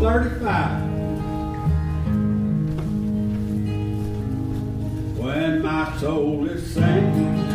35. When my soul is sinking.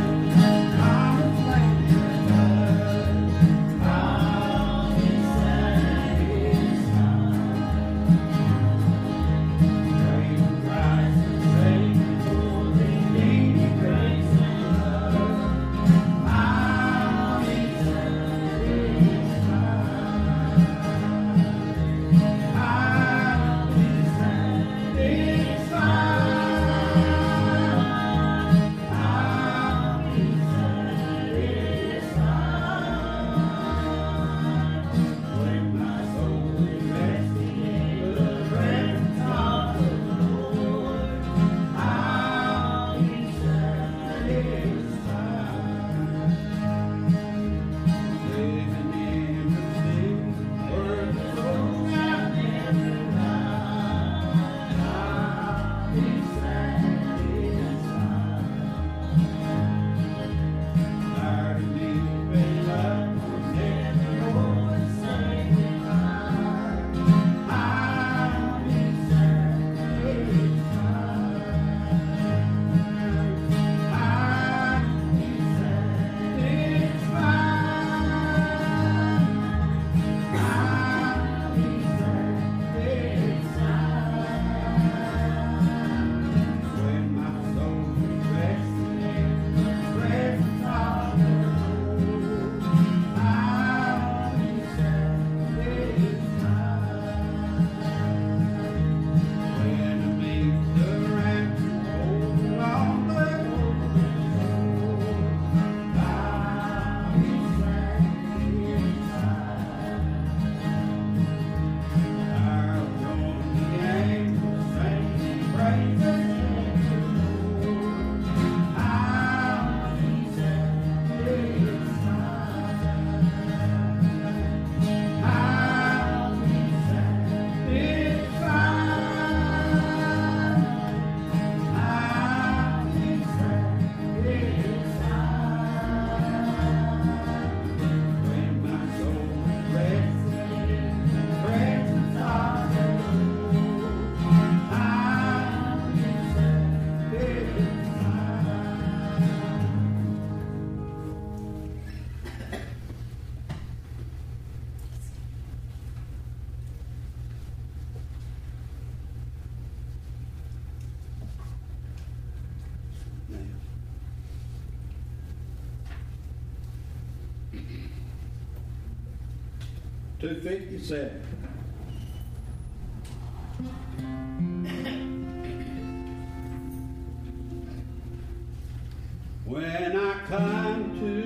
257. when I come to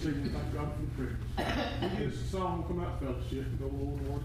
singing, thank God for the privilege. We hear song, come out fellowship, and go Lord.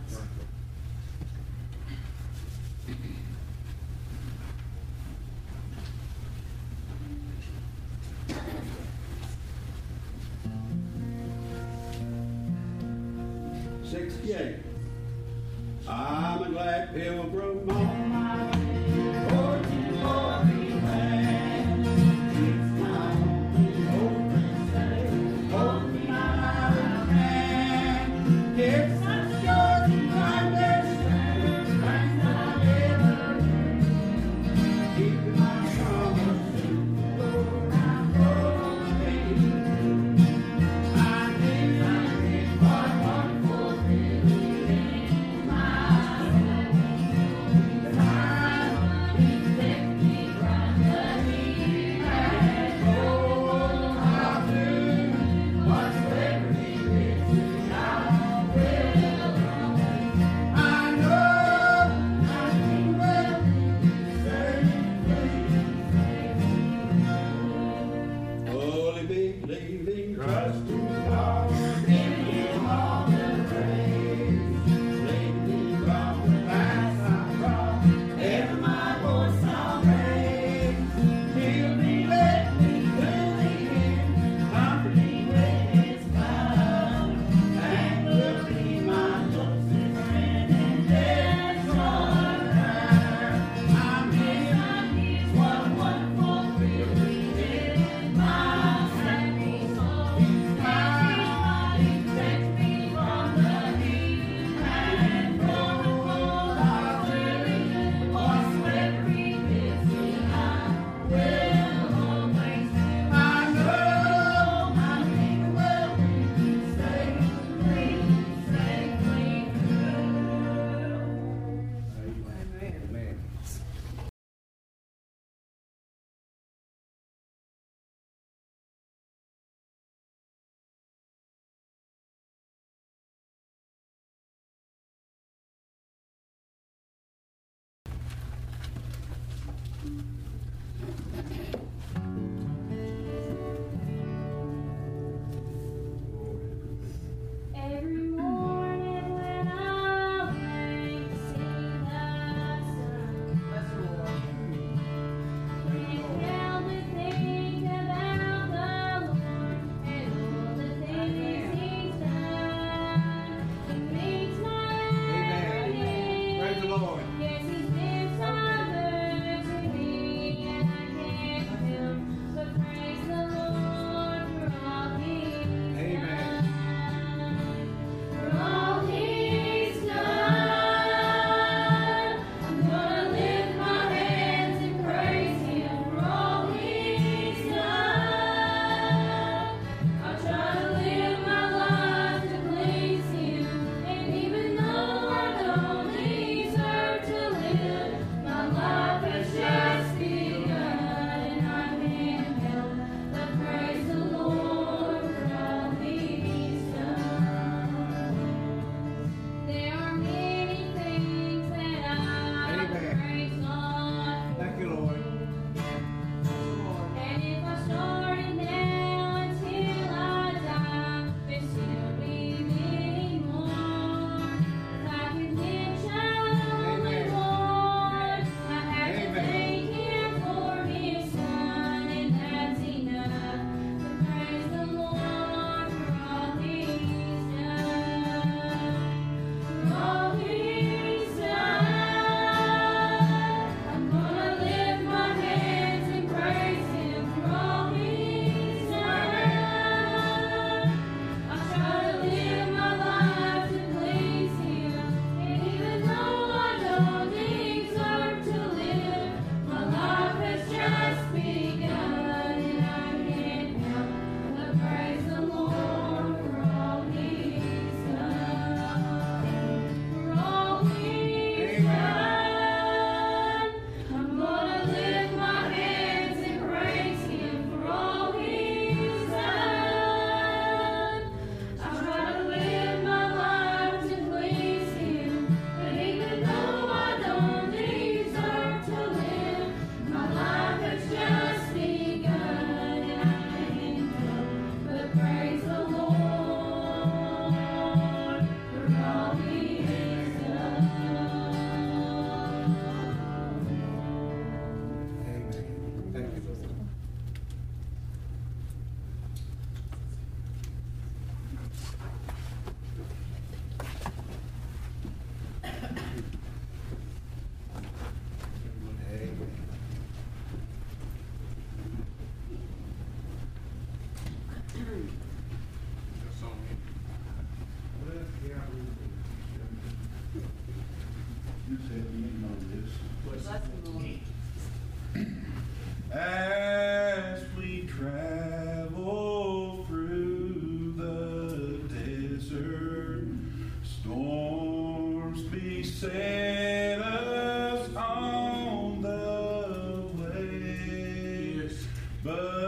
But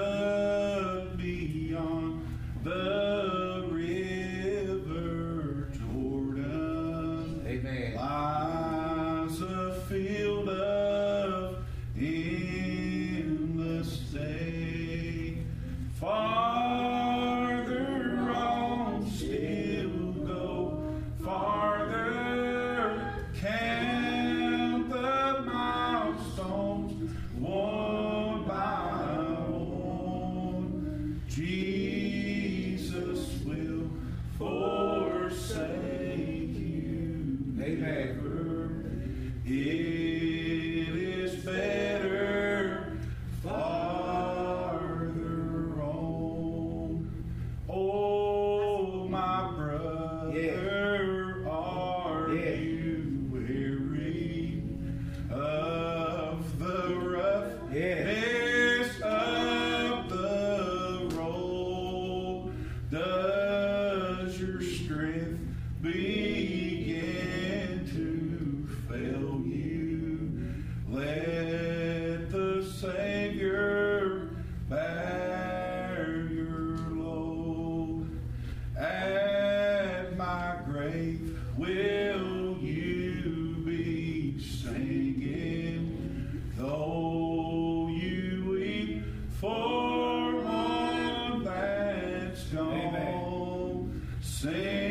Sing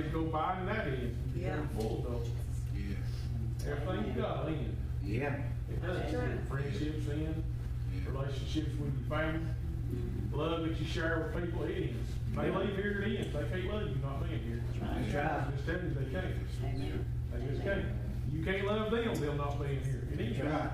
Days go by and that ends. You Yeah. Become a full adult. Yeah. Mm-hmm. Everything you got end. Yeah. It does. That's right. Friendships end, relationships with your family, love that you share with people, it ends. They leave here, it ends. They can't love you not being here. That's right. Just tell you they can't. Amen. They just can't. You can't love them, them not being here. It ends. That's right.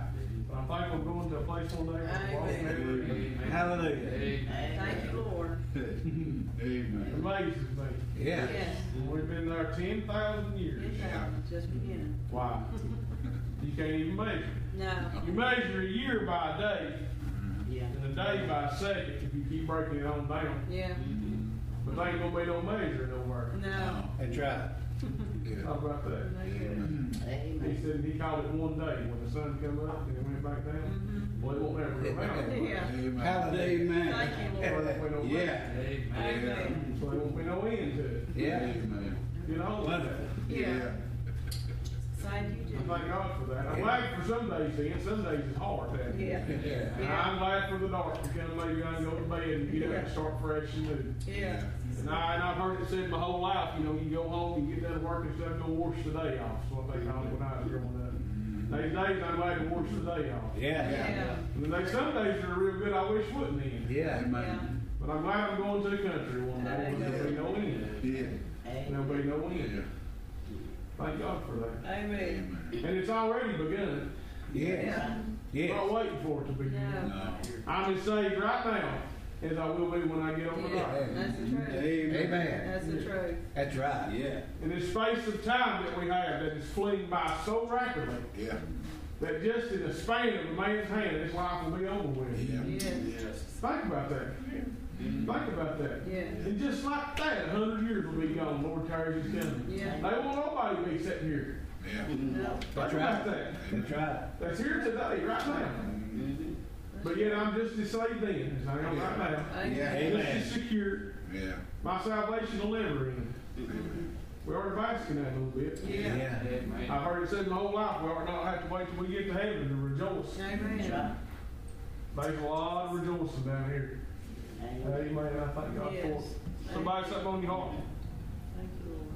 But I'm thankful going to a place one day. where we'll walk Amen. Hallelujah. Thank you, Lord. Amen. amazes me. Yeah. Yes. We've been there ten thousand years. It's uh, just beginning. Wow. You can't even measure. No. You measure a year by a day, Yeah. and a day by a second if you keep breaking it on down. Yeah. But there ain't gonna be no measure nowhere. No. That's right. Yeah. How about that? No good. Mm. He said he called it one day when the sun come up and it went back down. Mm-hmm. Well, it won't ever go down. Yeah. Amen. Hallelujah. Thank you, There Lord. won't be no Yeah. measure. Amen. So there won't be no end to it. Yeah. Amen. You know? Wonderful. Yeah. Thank you, I thank God for that. I'm glad for some days then, some days it's hard that. Yeah. And Yeah. I'm glad for the dark to come, maybe I can go to bed and get up and start fresh and new. Yeah. And I, and I've heard it said my whole life, you know, you go home, you get done working, stuff, go wash the day off. That's what they called it when I was growing up. These days, I'm glad to wash the day off. Yeah. Yeah. And then there's some days are real good, I wish wouldn't end. Yeah. Amen. But I'm glad I'm going to the country one day, when there'll be no end. Yeah. There'll be no Yeah. end. Thank God for that. Amen. Amen. And it's already begun. Yes. I'm Yes. not waiting for it to begin. No. No. I'm as saved right now as I will be when I get on the Yeah. dock. That's the truth. Amen. That's the truth. That's right. Yeah. In this space of time that we have that is fleeing by so rapidly, Yeah. that just in the span of a man's hand, this life will be over with. Yeah. Yes. Think about that. Mm-hmm. Think about that. Yes. And just like that, a hundred years will be gone. Lord carries his coming. Yeah. They won't nobody be sitting here. Yeah. No. Think That's about right. that. That's right. That's here today, right now. Mm-hmm. But yet I'm just as saved then as I am right now. Amen. Just Amen. as secure. Yeah. My salvation will never end. Mm-hmm. We already basking that a little bit. Yeah. Yeah. I've heard it said my whole life, we ought not have to wait till we get to heaven to rejoice. Amen. There's a lot of rejoicing down here. Amen. I thank God for. Yes. Somebody something on your heart. Thank you, Lord.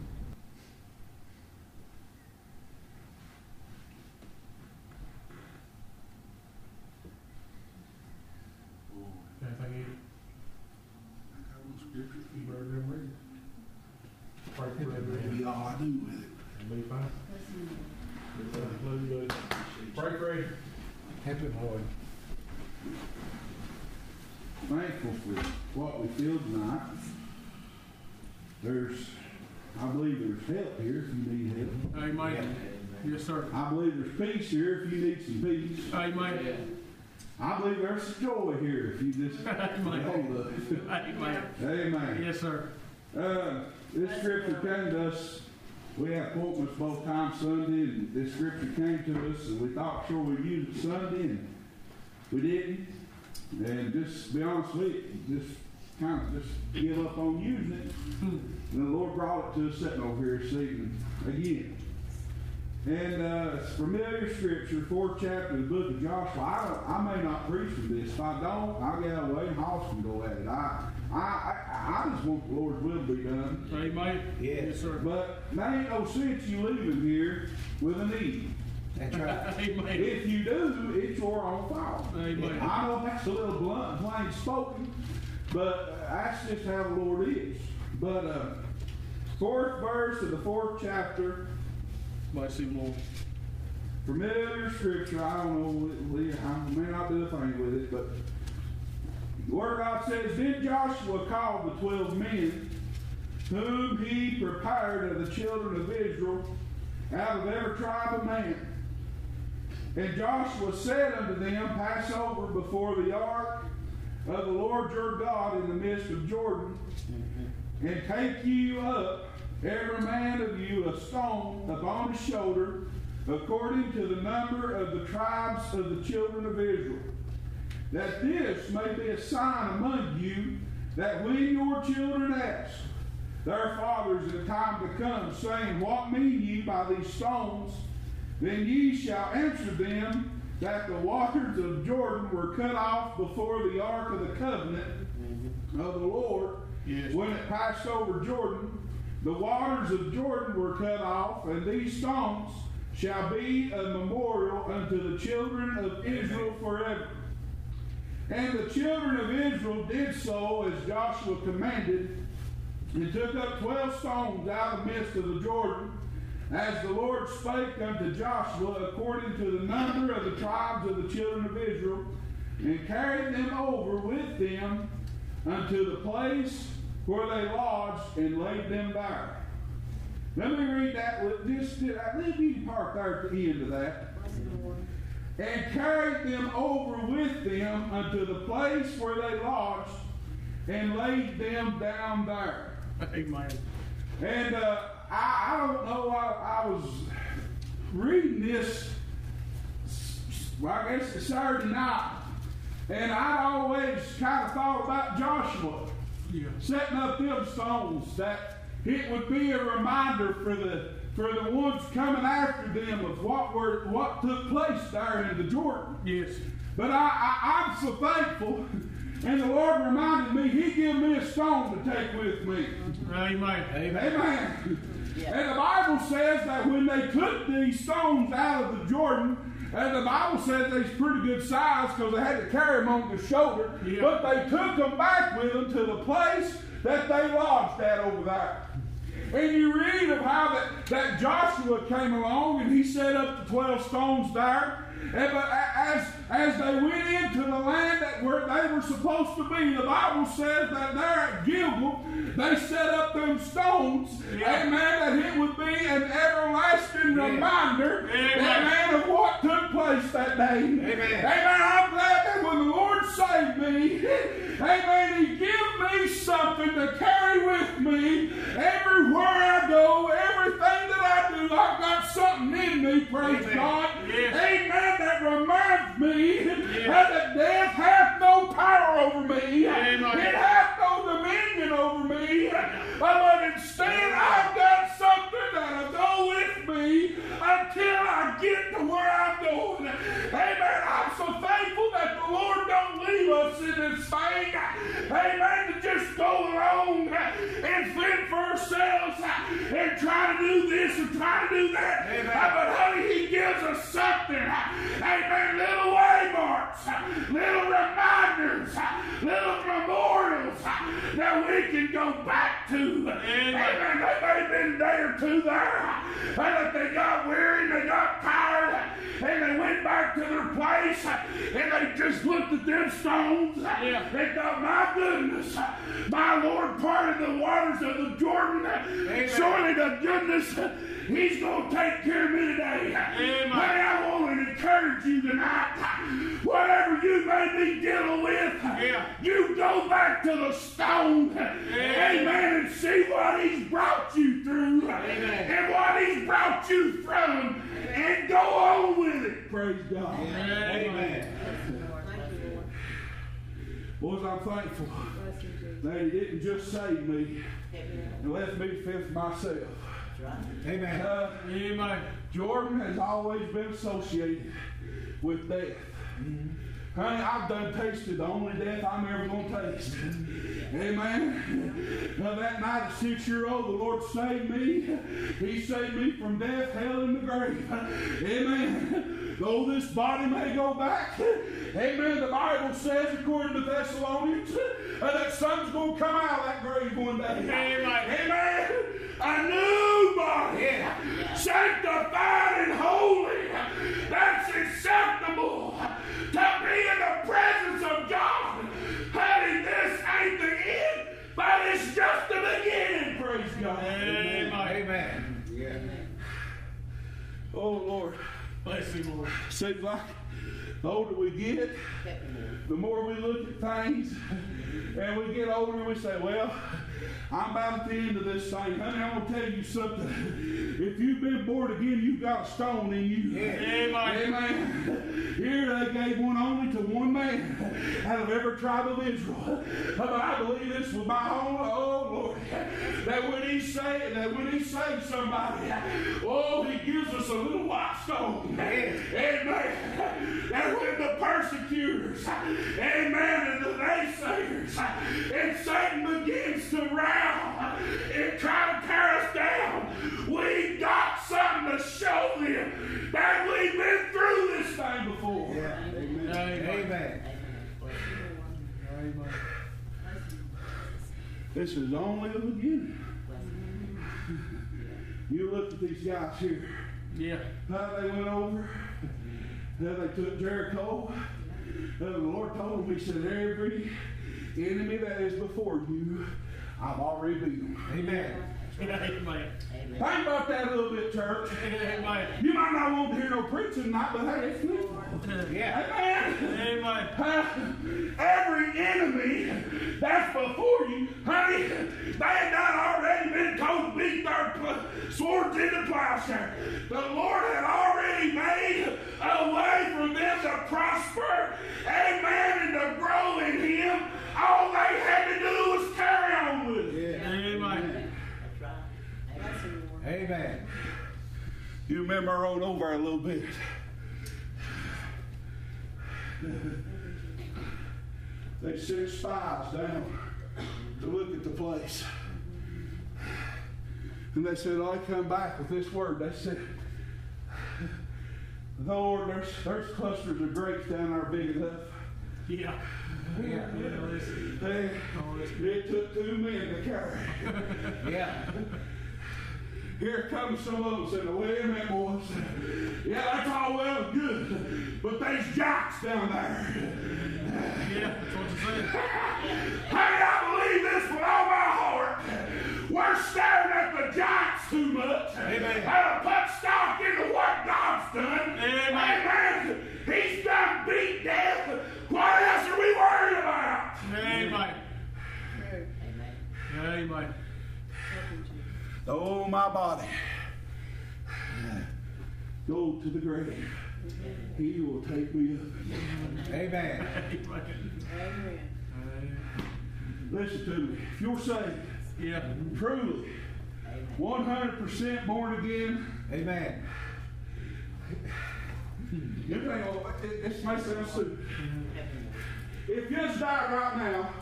Anything you, I got one scripture. you better than read it. Pray for that, read Maybe all I do with it. It'll be fine. Love you, buddy. Pray for it. Happy Lord. thankful for what we feel tonight. There's, I believe there's help here if you need help. Amen. Yes, sir. I believe there's peace here if you need some peace. Amen. I believe there's joy here if you just Amen. hold it. Amen. Amen. Yes, sir. Uh, this scripture came to us, we have appointments both times Sunday, and this scripture came to us, and we thought sure we'd use it Sunday, and we didn't. And just be honest with you, just kind of just give up on using it. And the Lord brought it to us sitting over here this evening again. And uh, it's familiar scripture, fourth chapter of the book of Joshua. I, don't, I may not preach from this. If I don't, I'll get away and Hoss can go at it. I, I, I, I just want the Lord's will to be done. Amen. Yes. Yes, sir. But there ain't no sense you leaving here with a need. That's right. Amen. If you do, it's your own fault. Amen. I know that's a little blunt, plain spoken, but that's just how the Lord is. But uh, fourth verse of the fourth chapter, Bless him, Lord. familiar scripture. I don't know, I may not do a thing with it, but the Word of God says, Then Joshua called the twelve men whom he prepared of the children of Israel out of every tribe of man. And Joshua said unto them, Pass over before the ark of the Lord your God in the midst of Jordan, and take you up, every man of you, a stone upon his shoulder, according to the number of the tribes of the children of Israel. That this may be a sign among you, that when your children ask, their fathers in the time to come, saying, What mean ye by these stones? Then ye shall answer them that the waters of Jordan were cut off before the ark of the covenant mm-hmm. of the Lord Yes. when it passed over Jordan. The waters of Jordan were cut off, and these stones shall be a memorial unto the children of Israel forever. And the children of Israel did so as Joshua commanded, and took up twelve stones out of the midst of the Jordan, as the Lord spake unto Joshua according to the number of the tribes of the children of Israel, and carried them over with them unto the place where they lodged, and laid them there. Let me read that. with- uh, leave me part there at the end of that Bless the Lord. and carried them over with them unto the place where they lodged, and laid them down there. Amen. And uh, I, I don't know, I, I was reading this, well, I guess it's Saturday night, and I'd always kind of thought about Joshua Yeah. setting up them stones that it would be a reminder for the for the ones coming after them of what were what took place there in the Jordan. Yes. But I, I I'm so thankful, and the Lord reminded me He gave me a stone to take with me. Amen. Amen. And the Bible says that when they took these stones out of the Jordan, and the Bible says they's pretty good size because they had to carry them on their shoulder, Yeah. but they took them back with them to the place that they lodged at over there. And you read of how that, that Joshua came along and he set up the 12 stones there. And but as, as they went into the land that where they were supposed to be, the Bible says that there at Gilgal, they set up them stones, Yeah. amen, that it would be an everlasting reminder, Amen. amen, of what took place that day. Amen. I'm glad that when the Lord saved me, amen, He gave me something to carry with me everywhere I go, everything that I do. I've got something in me, praise Amen. God. Yes. Amen, that reminds me that death hath no power over me. Amen. It hath no dominion over me. But instead, I've got something that'll go with me until I get to where I'm going. Amen. I'm so thankful that the Lord don't leave us in this thing. Amen. To just go along and fend for ourselves and try to do this and try to do that. Uh, but honey, He gives us something. Amen. Little waymarks, little reminders, little memorials that we can go back to. Amen. They may have been day or two there, and if they got weary, they got tired, and they went back to their place, and they just looked at them stones. Yeah. They thought, my goodness, my Lord parted the waters of the Jordan. Surely the goodness, He's going to take care of me today. Amen. Honey, I want to encourage you tonight. Whatever you may be dealing with, Yeah. you go back to the stone. Amen. And see what He's brought you through. And what He's brought you from. And go on with it. Praise God. Amen. Bless the Lord. Thank you, Lord. Boys, I'm thankful Bless you, Jesus. that He didn't just save me Amen. and left me to fend for myself. Amen. Uh, Amen. Jordan has always been associated with death. Honey, I've done tasted the only death I'm ever going to taste. Amen. Now, that night at six year old, the Lord saved me. He saved me from death, hell, and the grave. Amen. Though this body may go back, amen, the Bible says, according to Thessalonians, that son's going to come out of that grave one day. Amen. Amen. A new body, sanctified and holy, that's acceptable to be in the presence of God. Honey, this ain't the end, but it's just the beginning. Praise God. Amen. Amen. Yeah. Oh Lord, Bless you, Lord. seems like the older we get, the more we look at things, and we get older and we say, well, I'm about at the end of this thing. Honey, I'm going to tell you something. If you've been born again, you've got a stone in you. Amen. Amen. Here they gave one only to one man out of every tribe of Israel. But I believe this with my own, oh Lord, that when he say that when he saves somebody, oh, he gives us a little white stone. Amen. That when the persecutors, amen, and the naysayers, and Satan begins to round and try to tear us down, we got something to show them that we've been through this thing before. Yeah. Amen. Amen. Amen. This is only the beginning. You look at these guys here. Yeah. How they went over. How they took Jericho. And the Lord told them, He said, Every enemy that is before you, I've already beat them. Amen. Amen. Think about that a little bit, church. Amen. You might not want to hear no preaching tonight, but hey, it's good. Yeah. Amen. Amen. Huh? Every enemy that's before you, honey, they had done already been told to beat their pl- swords into plowshare. The Lord had already made a way for them to prosper, amen, and to grow in Him. All they had to do was carry on with it. Yeah. Amen. Bless you, Lord. Amen. You remember I rode over a little bit. They sent spies down to look at the place. And they said, I come back with this word. They said, Lord, there's, there's clusters of grapes down there big enough. Yeah. Yeah. They, it took two men to carry. Yeah. Here comes some of them saying, wait a minute, boys. Yeah, that's all well and good, but there's jocks down there. Yeah. That's what you said. Honey, I believe this with all my heart. We're staring at the giants too much. Amen. And put stock into what God's done. Amen. Amen. He's done beat death. What else are we worried about? Amen. Pray. Amen. Help him, Jesus. My body. Go to the grave. He will take me up. Amen. Amen. Listen to me. If you're saved, Yeah. truly, 100% born again, Amen. you think, this may sound stupid. If you just died right now,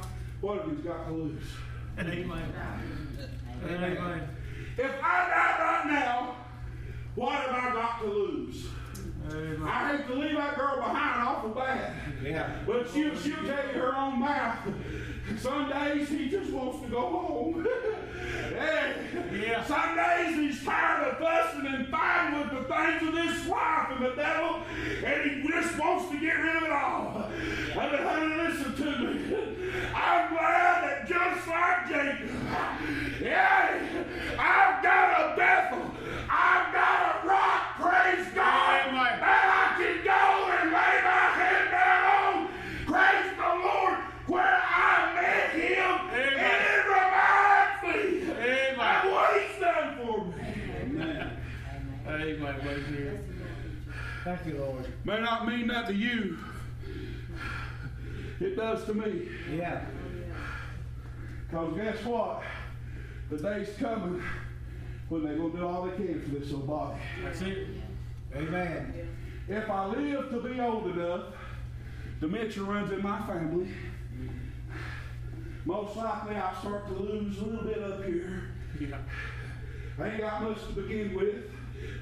what have you got to lose? Amen. Amen. If I died right now, what have I got to lose? Amen. I hate to leave that girl behind awful bad. Yeah. But she'll, she'll tell you her own mouth. Some days he just wants to go home. hey. Yeah. Some days he's tired of fussing and fighting with the things of this life and the devil, and he just wants to get rid of it all. I mean, honey, listen to me. I'm glad that just like Jacob, yeah, I've got a Bethel. I've got a rock, praise God, Amen. that I can go and lay my head down on. Praise the Lord, where I met him, and it reminds me Amen. of what he's done for me. Amen. Amen. Right here. Bless you, Lord Jesus. Thank you, Lord. May not mean that to you. It does to me. Yeah. Because guess what? The day's coming when they're going to do all they can for this old body. That's it. Amen. If I live to be old enough, dementia runs in my family. Most likely I'll start to lose a little bit up here. Yeah. I ain't got much to begin with,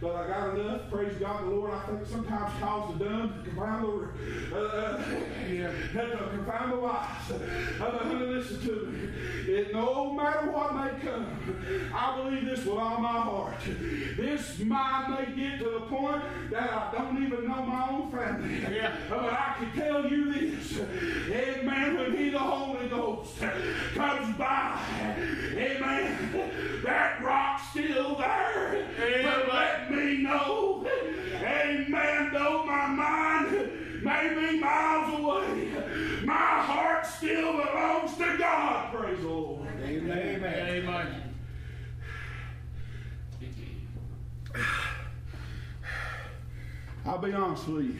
but I got enough. Praise God, the Lord. I think sometimes calls the dumb to confound the, uh, uh, Yeah. to confound the wise. Uh, listen to me. It, no matter what may come, I believe this with all my heart. This mind may get to the point that I don't even know my own family. Yeah. Uh, But I can tell you this. Amen. When He, the Holy Ghost, comes by, amen, that rock's still there. Amen. But let me know, amen, though my mind may be miles away, my heart still belongs to God. Praise the Lord. Amen. Amen. amen. I'll be honest with you.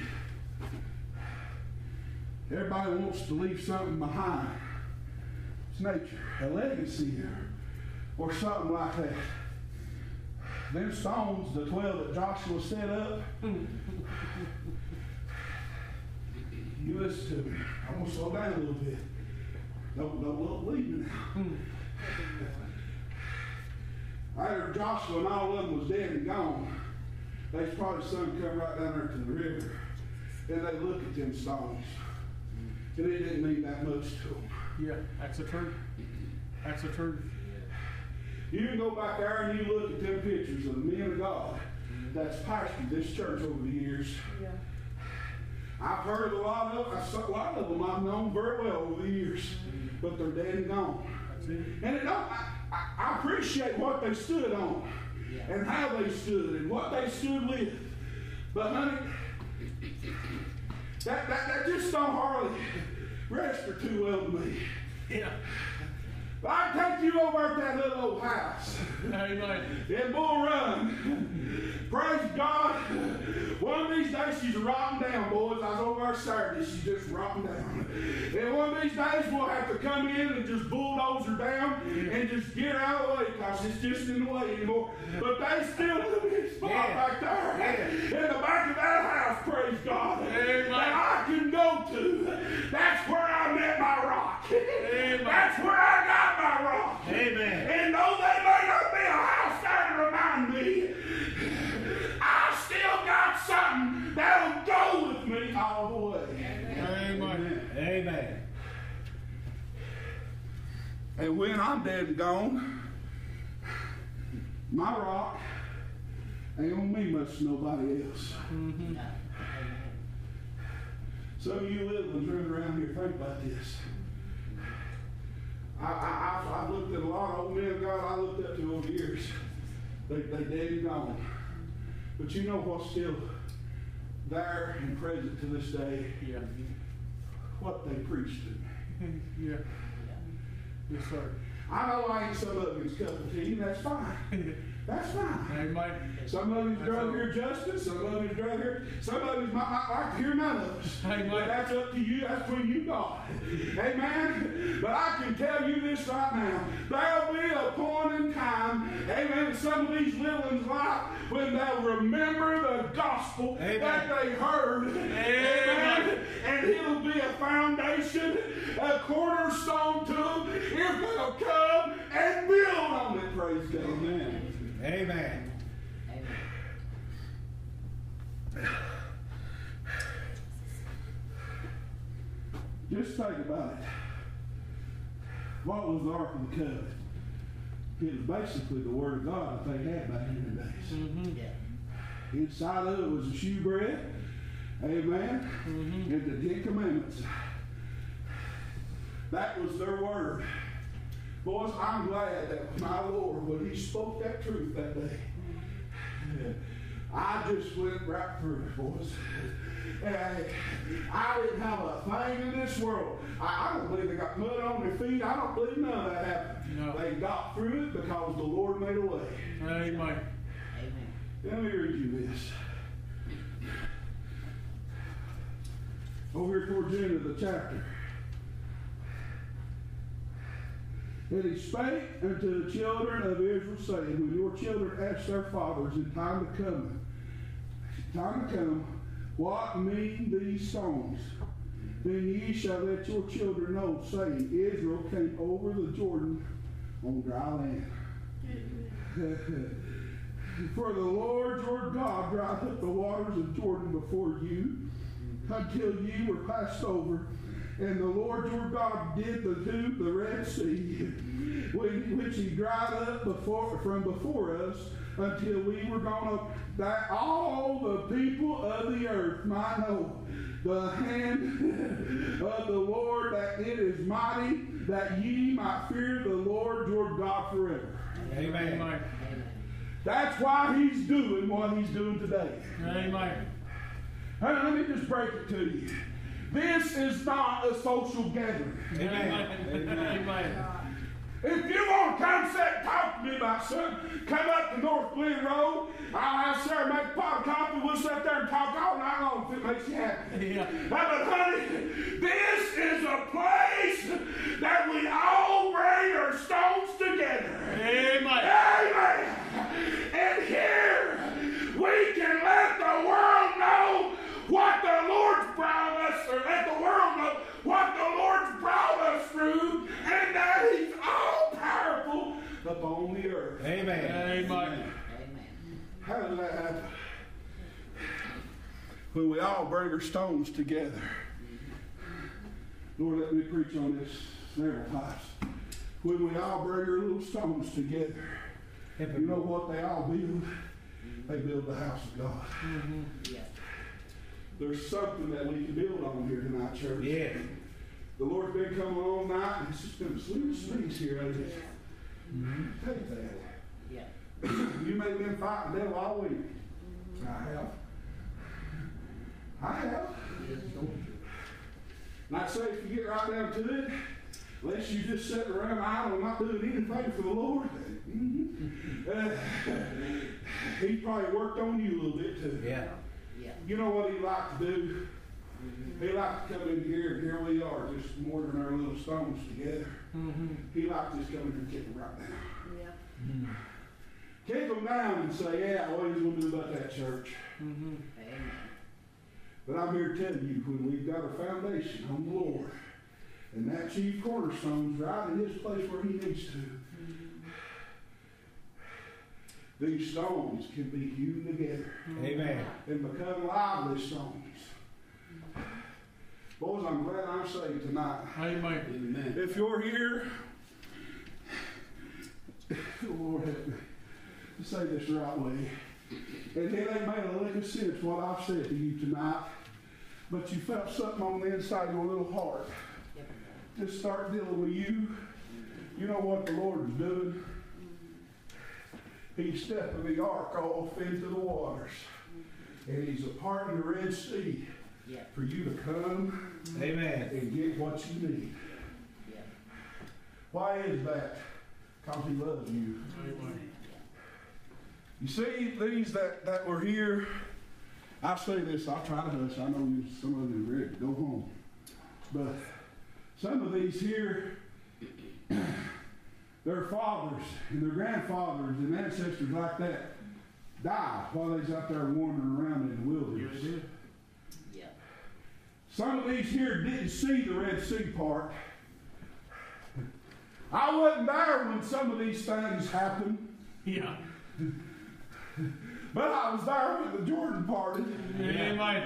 Everybody wants to leave something behind. It's nature, a legacy or something like that. Them stones, the 12 that Joshua set up, you listen to me. I'm going to slow down a little bit. Don't, don't look leaving now. After Joshua and all of them was dead and gone, they probably son come right down there to the river, and they look at them stones, and it didn't mean that much to them. Yeah, that's the truth. That's the truth. You can go back there and you look at them pictures of the men of God that's pastored this church over the years. Yeah. I've heard a lot of a lot of them I've known very well over the years, but they're dead and gone. And it I, I, I appreciate what they stood on and how they stood and what they stood with. But honey, that, that, that just don't hardly register too well to me. Yeah. If I take you over at that little old house Amen. in Bull Run, praise God. One of these days she's rotting down, boys. I was over there Saturday, she's just rotting down. And one of these days we'll have to come in and just bulldoze her down and just get her out of the way because it's just in the way anymore. But they still have a big spot Yeah. back there in the back of that house, praise God, Amen. that I can go to. That's where I met my rock. Amen. That's where I got my rock. Amen. And though there may not be a house there to remind me, I still got something that'll go with me all the way. Amen. Amen. And when I'm dead and gone, my rock ain't gonna mean much to nobody else. Some of you little ones running around here think about this. I, I, I've, I've looked at a lot of old men of God I looked up to over the years. They, they dead and gone. But you know what's still there and present to this day? Yeah. What they preached to me. Yeah. Yes, sir. I know I ain't some of his cup of tea, that's fine. That's fine. Amen. Some of his drug here justice, some of his drug here, some of his might not like to hear none of us. Amen. But that's up to you, that's between you and God. Amen. But I can tell you this right now. There'll be a point in time, amen, in some of these little ones' life when they'll remember the gospel Amen. that they heard. Amen. And it'll be a foundation, a cornerstone to them if they'll come and build on it, praise God. Amen. Amen. Just think about it. What was the Ark of the Covenant? It was basically the Word of God that they had back in the days. Mm-hmm, Inside of it was the showbread, amen, mm-hmm. and the Ten Commandments. That was their word. Boys, I'm glad that my Lord, when He spoke that truth that day, I just went right through it, boys. And I didn't have a thing in this world. I, I don't believe they got mud on their feet. I don't believe none of that happened. No. They got through it because the Lord made a way. Amen. Let me read you this. Over here towards the end of the chapter. And he spake unto the children of Israel, saying, When your children ask their fathers in time to come, time to come, what mean these stones? Then ye shall let your children know, saying, Israel came over the Jordan on dry land. For the Lord your God dried up the waters of Jordan before you until ye were passed over. And the Lord your God did the do the Red Sea, which he dried up before from before us until we were gone up, that all the people of the earth might know the hand of the Lord that it is mighty, that ye might fear the Lord your God forever. Amen. Amen. That's why he's doing what he's doing today. Amen. Hey, let me just break it to you. This is not a social gathering. Amen. Amen. Amen. If you want to come sit and talk to me about something, come up to North Glen Road. I'll have Sarah make a pot of coffee. We'll sit there and talk all night long if it makes you happy. Yeah. But honey, this is a place that we all bring our stones together. Amen. Amen. And here we can let the world know what the Lord's brought us, or let the world know what the Lord's brought us through, and that He's all powerful upon the earth. Amen. Amen. How does that happen? When we all bring our stones together. Lord, let me preach on this several times. When we all bring our little stones together, you know what they all build? They build the house of God. There's something that we can build on here tonight, church. Yeah. The Lord's been coming all night, and it's just been a sweet breeze here. ain't it? Mm-hmm. Take that. Yeah. You may have been fighting the devil all week. I have. I have. And I say, if you get right down to it, unless you just sit around idle, and not doing anything for the Lord, uh, he probably worked on you a little bit too. Yeah. yeah. You know what he liked to do? He liked to come in here, and here we are, just mortaring our little stones together. Mm-hmm. He liked to just come in here and kick them right down. Yeah. Kick them down and say, yeah, what are you going to do about that church? But I'm here to tell you, when we've got a foundation on the Lord, and that chief cornerstone's right in his place where he needs to, these stones can be hewn together Amen. and become lively stones. Boys, I'm glad I'm saved tonight. Amen. If you're here, Lord help me to say this the right way. And it ain't made a lick of sense what I've said to you tonight, but you felt something on the inside of your little heart. Just start dealing with you. You know what the Lord is doing? He's stepping the ark off into the waters. And he's a part of the Red Sea for you to come Amen. and get what you need. Why is that? Because he loves you. You see, these that, that were here, I say this, I'll try to hush. I know you, some of you are ready to go home. But some of these here, their fathers and their grandfathers and ancestors like that died while they was out there wandering around in the wilderness. Yeah, Some of these here didn't see the Red Sea part. I wasn't there when some of these things happened, Yeah. but I was there when the Jordan parted. Amen.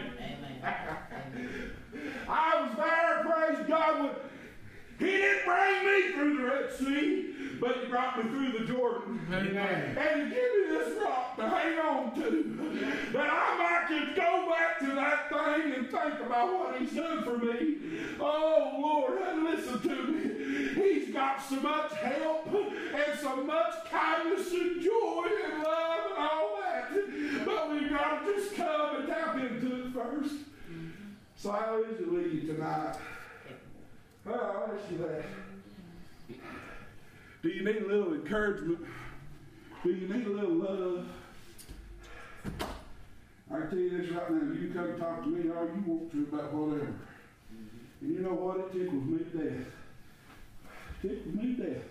I was there, praise God. When he didn't bring me through the Red Sea, but he brought me through the Jordan. Amen. And he gave me this rock to hang on to. That I might can go back to that thing and think about what he's done for me. Oh, Lord, listen to me. He's got so much help and so much kindness and just come and tap into it first. So how is it with you tonight? Well, I'll ask you that. Do you need a little encouragement? Do you need a little love? I tell you this right now. You come talk to me all you want to about whatever. And you know what? It tickles me to death. tickles me to death.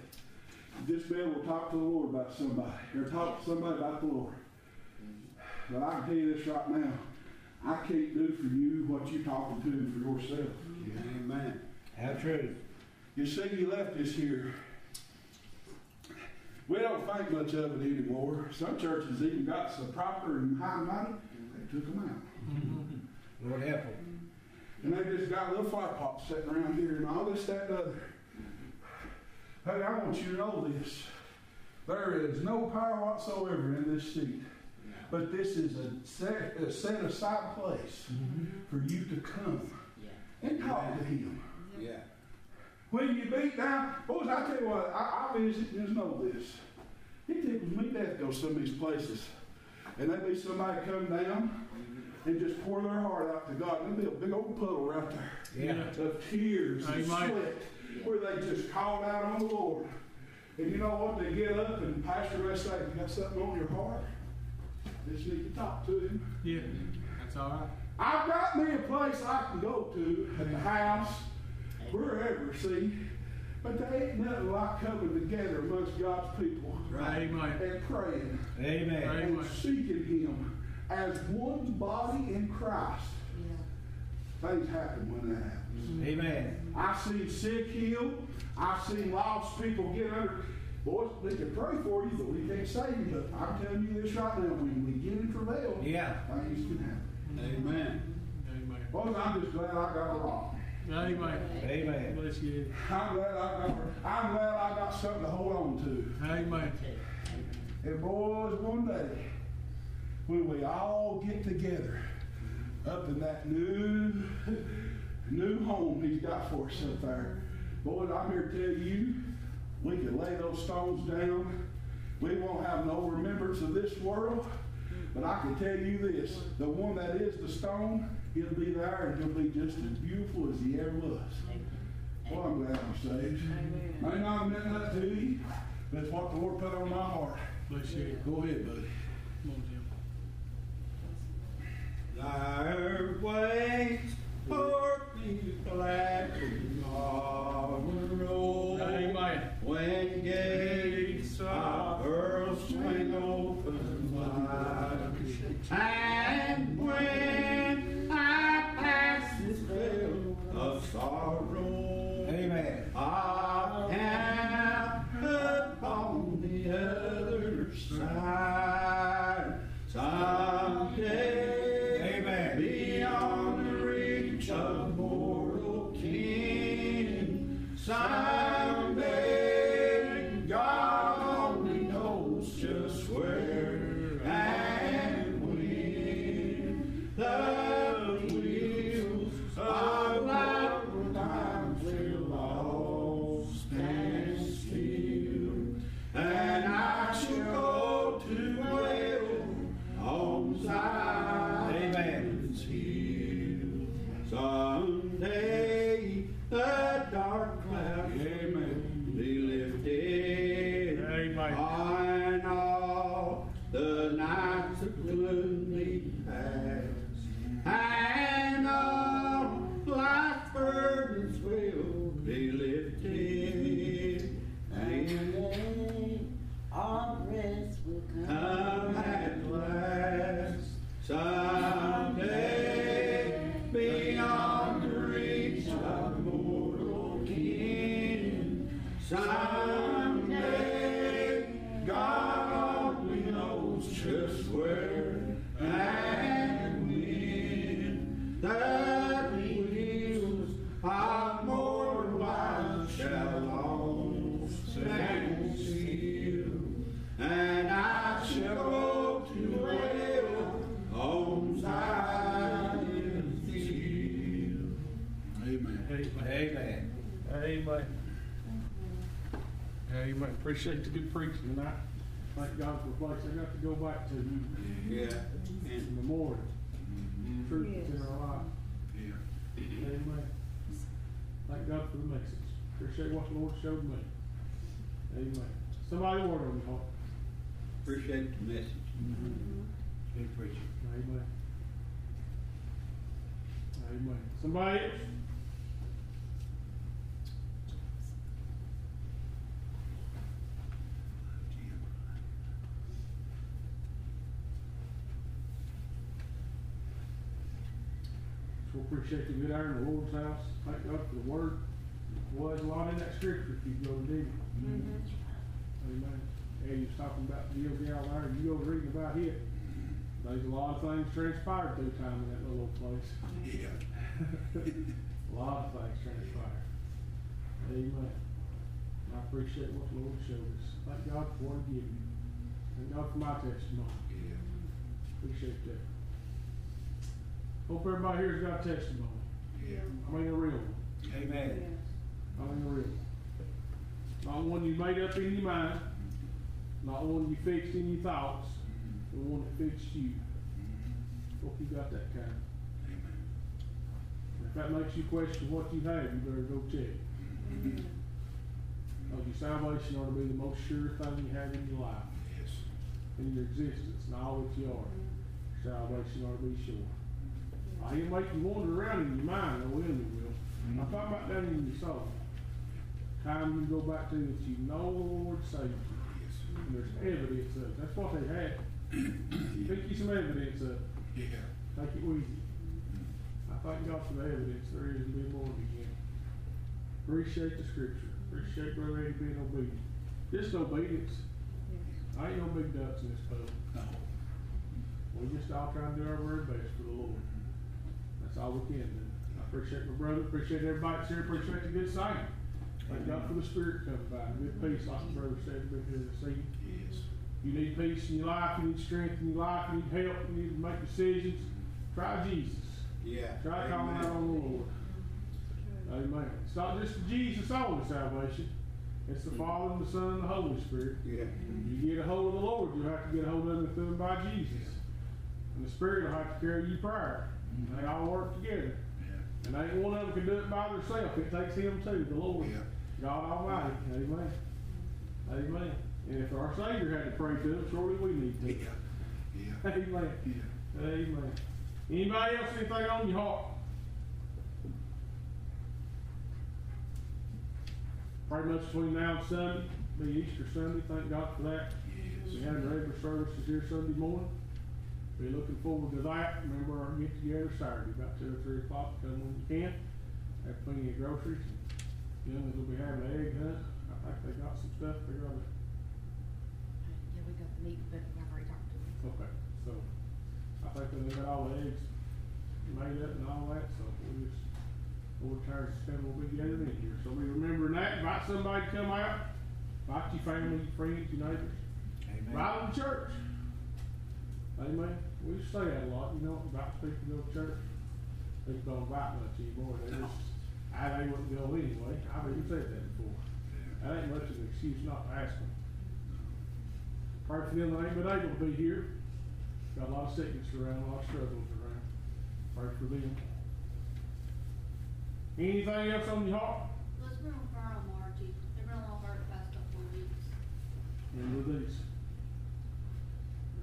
This man will talk to the Lord about somebody, or talk to somebody about the Lord. But I can tell you this right now. I can't do for you what you're talking to for yourself. Amen. How true. You see, you left this here. We don't think much of it anymore. Some churches even got some proper and high money. They took them out. Lord help them. And they just got little fire pots sitting around here and all this, that, and other. Hey, I want you to know this. There is no power whatsoever in this seat. But this is a set, a set aside place mm-hmm. for you to come and talk to him. Yeah. When you beat down, boys, I tell you what, I, I visit and just know this. It tickles me to death to go some of these places. And there be somebody come down and just pour their heart out to God. There'll be a big old puddle right there Yeah. of tears and Amen. sweat where they just called out on the Lord. And you know what? They get up and pastor may say, you got something on your heart? Just need to talk to him. Yeah, that's all right. I've got me a place I can go to at the house, wherever, see. But there ain't nothing like coming together amongst God's people Amen. and praying Amen. and Amen. seeking Him as one body in Christ. Things happen when that happens. Amen. I seen sick healed. I seen lost people get under. Boys, they can pray for you, but we can't save you. But I'm telling you this right now: when we get in travail, Yeah. things can happen. Amen. Amen. Boys, I'm just glad I got along. Amen. Amen. Bless you. I'm glad I got. I'm glad I got something to hold on to. Amen. And boys, one day when we all get together up in that new, new home He's got for us up there, boys, I'm here to tell you, we can lay those stones down. We won't have no remembrance of this world. But I can tell you this: the one that is the stone, he'll be there, and he'll be just as beautiful as he ever was. Well, I'm glad I'm saved. Amen. May not have meant that to you, but it's what the Lord put on my heart. Bless you. Go ahead, buddy. Come on, Jim. There waits for people at tomorrow. Amen. When gates of earth swing open wide, and when I pass this veil of sorrow, when the wheels of mortal shall all stand still. And I shall go to dwell on Zion's hill. Amen. Amen. Amen. Amen. Appreciate the good preaching tonight. Thank God for place I got to go back to. Yeah. In the morning. Truth is in our life. Yeah. Amen. Thank God for the message. Appreciate what the Lord showed me. Amen. Somebody word on your heart. Appreciate the message. Mm-hmm. Good preaching. Amen. Amen. Somebody else? So appreciate the good iron in the Lord's house. Thank God for the word. Well, there's a lot in that scripture if you go to dig it. Mm-hmm. Amen. And you're talking about the old gal there, you go reading about it. There's a lot of things transpired through time in that little old place. Yeah. A lot of things transpired. Amen. I appreciate what the Lord showed us. Thank God for what He gave me. Thank God for my testimony. Yeah. Appreciate that. Hope everybody here's got a testimony. Yeah. I mean a real one. Amen. I mean a real one. Not one you made up in your mind. Not one you fixed in your thoughts. The one that fixed you. Mm-hmm. Hope you got that kind. If that makes you question what you have, you better go check. Mm-hmm. of your salvation ought to be the most sure thing you have in your life, Yes. in your existence, and all that you are. Salvation ought to be sure. I ain't make you wander around in your mind, no enemy will. Mm-hmm. I'm talking about that in your soul. Time you go back to that you know the Lord saved you. Yes. And there's evidence of it. That's what they had. Pick you some evidence of it. Yeah. Take it with you. I thank God for the evidence there is in being born again. Appreciate the scripture. Appreciate Brother Eddie being obedient. Just obedience. I ain't no big ducks in this pub. No. We just all trying to do our very best for the Lord. All we can do. I appreciate my brother, appreciate everybody that's here, appreciate the good singing. Thank God for the Spirit coming by, good peace, like the brother said, been here to see you. Yes. You need peace in your life, you need strength in your life, you need help, you need to make decisions. Try Jesus. Yeah. Try calling out on the Lord. Amen. It's not just Jesus only salvation. It's the Father and the Son and the Holy Spirit. Yeah. You get a hold of the Lord, you'll have to get a hold of him by Jesus. And the Spirit will have to carry you prayer. They all work together. Yeah. And ain't one of them can do it by themselves. It takes him too, the Lord. Yeah. God Almighty. Amen. Amen. And if our Savior had to pray to him, surely we need to. Yeah. Yeah. Amen. Yeah. Amen. Anybody else anything on your heart? Pretty much between now and Sunday, be Easter Sunday, thank God for that. We Yes. had regular services here Sunday morning. Be looking forward to that. Remember our get together Saturday, about two or three o'clock, come when you can. Have plenty of groceries. Youngins will be having an egg hunt. I think they got some stuff they're gonna, Yeah, we got the meat, but I've already talked to him. okay, so. I think they got all the eggs made up and all that, so we just, Lord Tires Family will be gathered in here. So we remembering that, invite somebody to come out, invite your family, your friends, your neighbors. Amen. Right on church. Amen. We used to say that a lot, you know, about people go to church. People don't invite much anymore. They just, I, they wouldn't go anyway. I've even said that before. That ain't much of an excuse not to ask them. Pray for them that ain't been able to be here. Got a lot of sickness around, a lot of struggles around. Pray for them. Anything else on your heart? Let's remember Carl and Margie. They've been little hurt the past couple of weeks. Remember these.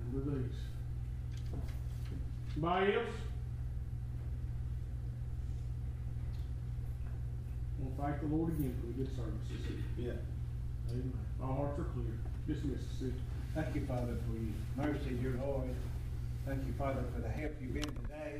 Remember these. Somebody else? Well, thank the Lord again for the good services. Yeah. Amen. Our hearts are clear. Dismiss the city. Thank you, Father, for your mercy, dear Lord. Thank you, Father, for the help you've been today.